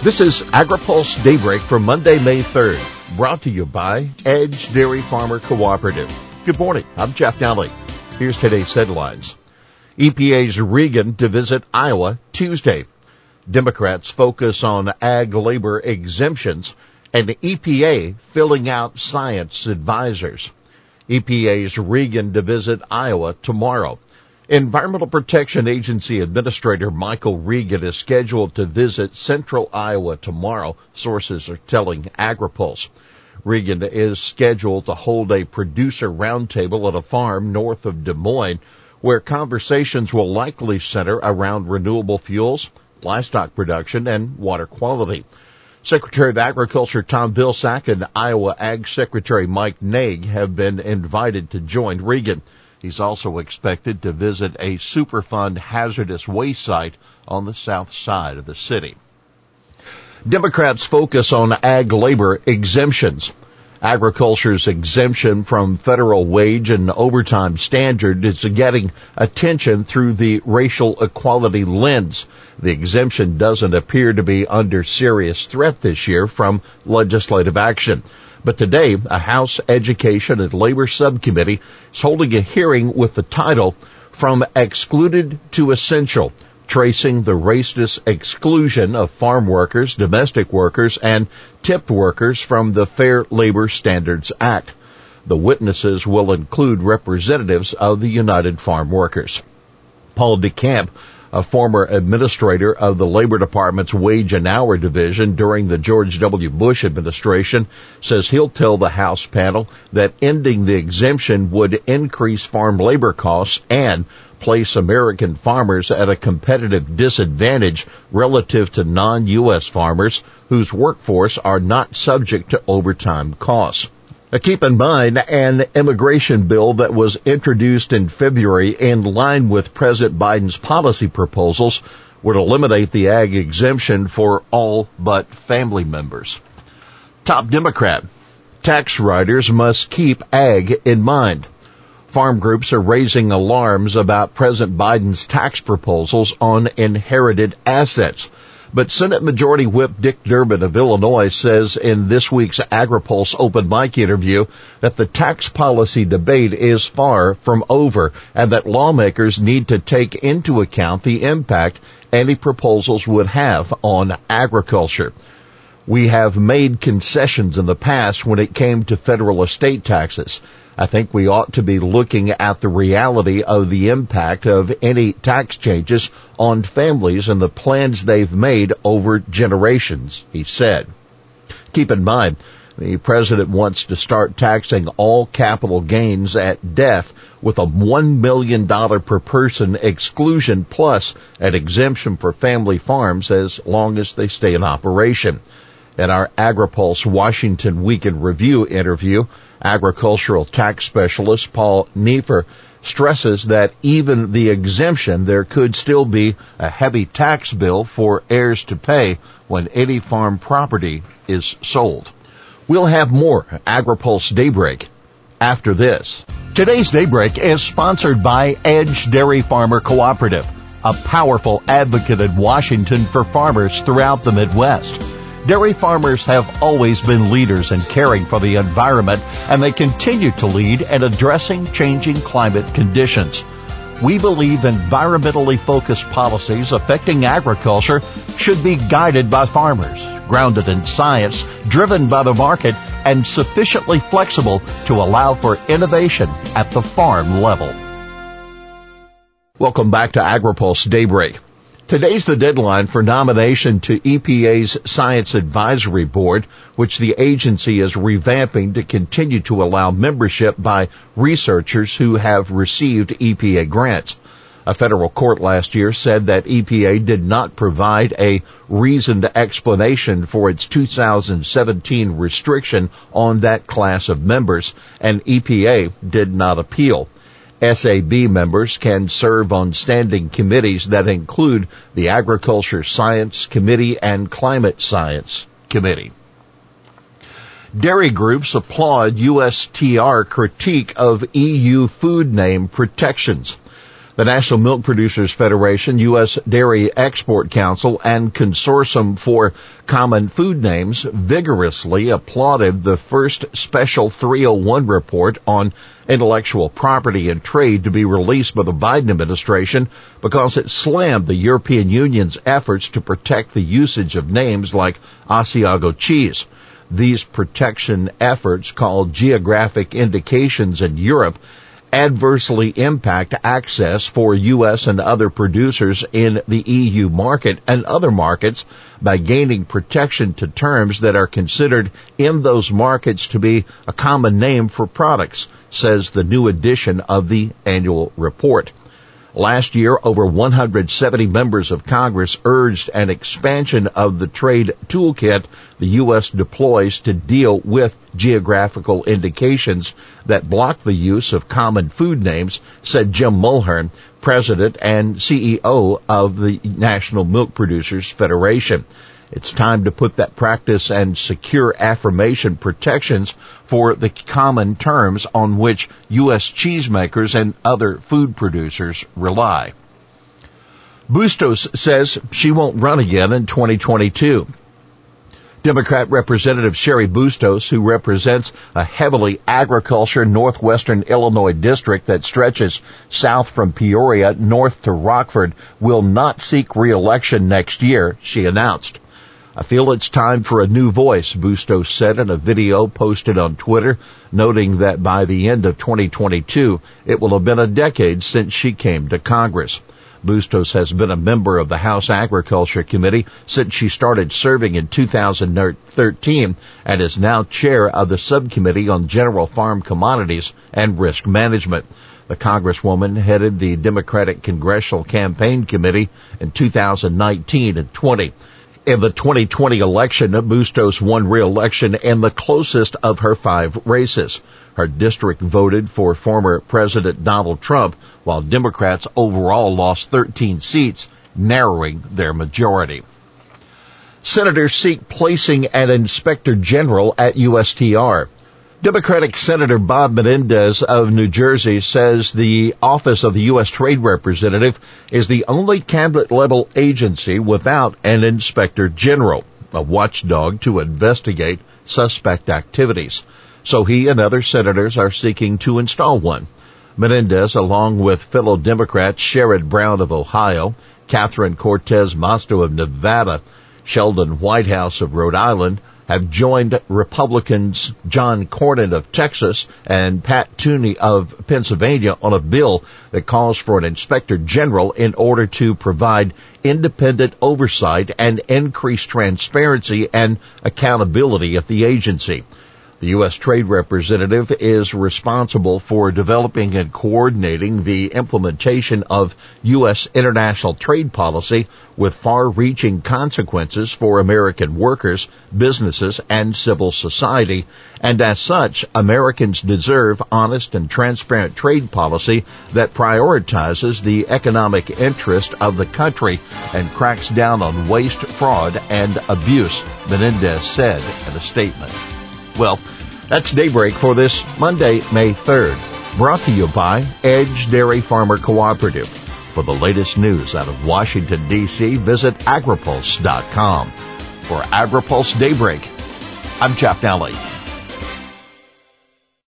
This is AgriPulse Daybreak for Monday, May 3rd, brought to you by Edge Dairy Farmer Cooperative. Good morning. I'm Jeff Nalley. Here's today's headlines. EPA's Regan to visit Iowa Tuesday. Democrats focus on ag labor exemptions and the EPA filling out science advisors. EPA's Regan to visit Iowa tomorrow. Environmental Protection Agency Administrator Michael Regan is scheduled to visit central Iowa tomorrow, sources are telling AgriPulse. Regan is scheduled to hold a producer roundtable at a farm north of Des Moines where conversations will likely center around renewable fuels, livestock production, and water quality. Secretary of Agriculture Tom Vilsack and Iowa Ag Secretary Mike Naig have been invited to join Regan. He's also expected to visit a Superfund hazardous waste site on the south side of the city. Democrats focus on ag labor exemptions. Agriculture's exemption from federal wage and overtime standard is getting attention through the racial equality lens. The exemption doesn't appear to be under serious threat this year from legislative action. But today, a House Education and Labor Subcommittee is holding a hearing with the title From Excluded to Essential tracing the racist exclusion of farm workers, domestic workers, and tipped workers from the Fair Labor Standards Act. The witnesses will include representatives of the United Farm Workers. Paul DeCamp, a former administrator of the Labor Department's Wage and Hour Division during the George W. Bush administration, says he'll tell the House panel that ending the exemption would increase farm labor costs and place American farmers at a competitive disadvantage relative to non-U.S. farmers whose workforce are not subject to overtime costs. Now keep in mind, an immigration bill that was introduced in February in line with President Biden's policy proposals would eliminate the ag exemption for all but family members. Top Democrat. Tax writers must keep ag in mind. Farm groups are raising alarms about President Biden's tax proposals on inherited assets. But Senate Majority Whip Dick Durbin of Illinois says in this week's AgriPulse open mic interview that the tax policy debate is far from over and that lawmakers need to take into account the impact any proposals would have on agriculture. We have made concessions in the past when it came to federal estate taxes. I think we ought to be looking at the reality of the impact of any tax changes on families and the plans they've made over generations, he said. Keep in mind, the president wants to start taxing all capital gains at death with a $1 million per person exclusion plus an exemption for family farms as long as they stay in operation. In our AgriPulse Washington Weekend Review interview, agricultural tax specialist Paul Neiffer stresses that even the exemption, there could still be a heavy tax bill for heirs to pay when any farm property is sold. We'll have more AgriPulse Daybreak after this. Today's Daybreak is sponsored by Edge Dairy Farmer Cooperative, a powerful advocate in Washington for farmers throughout the Midwest. Dairy farmers have always been leaders in caring for the environment and they continue to lead in addressing changing climate conditions. We believe environmentally focused policies affecting agriculture should be guided by farmers, grounded in science, driven by the market, and sufficiently flexible to allow for innovation at the farm level. Welcome back to AgriPulse Daybreak. Today's the deadline for nomination to EPA's Science Advisory Board, which the agency is revamping to continue to allow membership by researchers who have received EPA grants. A federal court last year said that EPA did not provide a reasoned explanation for its 2017 restriction on that class of members, and EPA did not appeal. SAB members can serve on standing committees that include the Agriculture Science Committee and Climate Science Committee. Dairy groups applaud USTR critique of EU food name protections. The National Milk Producers Federation, U.S. Dairy Export Council, and Consortium for Common Food Names vigorously applauded the first special 301 report on intellectual property and trade to be released by the Biden administration because it slammed the European Union's efforts to protect the usage of names like Asiago cheese. These protection efforts called geographic indications in Europe adversely impact access for U.S. and other producers in the EU market and other markets by gaining protection to terms that are considered in those markets to be a common name for products, says the new edition of the annual report. Last year, over 170 members of Congress urged an expansion of the trade toolkit the U.S. deploys to deal with geographical indications that block the use of common food names, said Jim Mulhern, president and CEO of the National Milk Producers Federation. It's time to put that practice and secure affirmation protections for the common terms on which U.S. cheesemakers and other food producers rely. Bustos says she won't run again in 2022. Democrat Representative Cheri Bustos, who represents a heavily agriculture northwestern Illinois district that stretches south from Peoria north to Rockford, will not seek re-election next year, she announced. I feel it's time for a new voice, Bustos said in a video posted on Twitter, noting that by the end of 2022, it will have been a decade since she came to Congress. Bustos has been a member of the House Agriculture Committee since she started serving in 2013 and is now chair of the Subcommittee on General Farm Commodities and Risk Management. The Congresswoman headed the Democratic Congressional Campaign Committee in 2019 and 20. In the 2020 election, Bustos won re-election in the closest of her five races. Her district voted for former President Donald Trump, while Democrats overall lost 13 seats, narrowing their majority. Senators seek placing an inspector general at USTR. Democratic Senator Bob Menendez of New Jersey says the Office of the U.S. Trade Representative is the only cabinet level agency without an inspector general, a watchdog to investigate suspect activities. So he and other senators are seeking to install one. Menendez, along with fellow Democrats Sherrod Brown of Ohio, Catherine Cortez Masto of Nevada, Sheldon Whitehouse of Rhode Island, have joined Republicans John Cornyn of Texas and Pat Toomey of Pennsylvania on a bill that calls for an inspector general in order to provide independent oversight and increase transparency and accountability at the agency. The U.S. Trade Representative is responsible for developing and coordinating the implementation of U.S. international trade policy with far-reaching consequences for American workers, businesses, and civil society. And as such, Americans deserve honest and transparent trade policy that prioritizes the economic interest of the country and cracks down on waste, fraud, and abuse, Menendez said in a statement. Well, that's Daybreak for this Monday, May 3rd. Brought to you by Edge Dairy Farmer Cooperative. For the latest news out of Washington, D.C., visit agripulse.com. For AgriPulse Daybreak, I'm Jeff Nalley.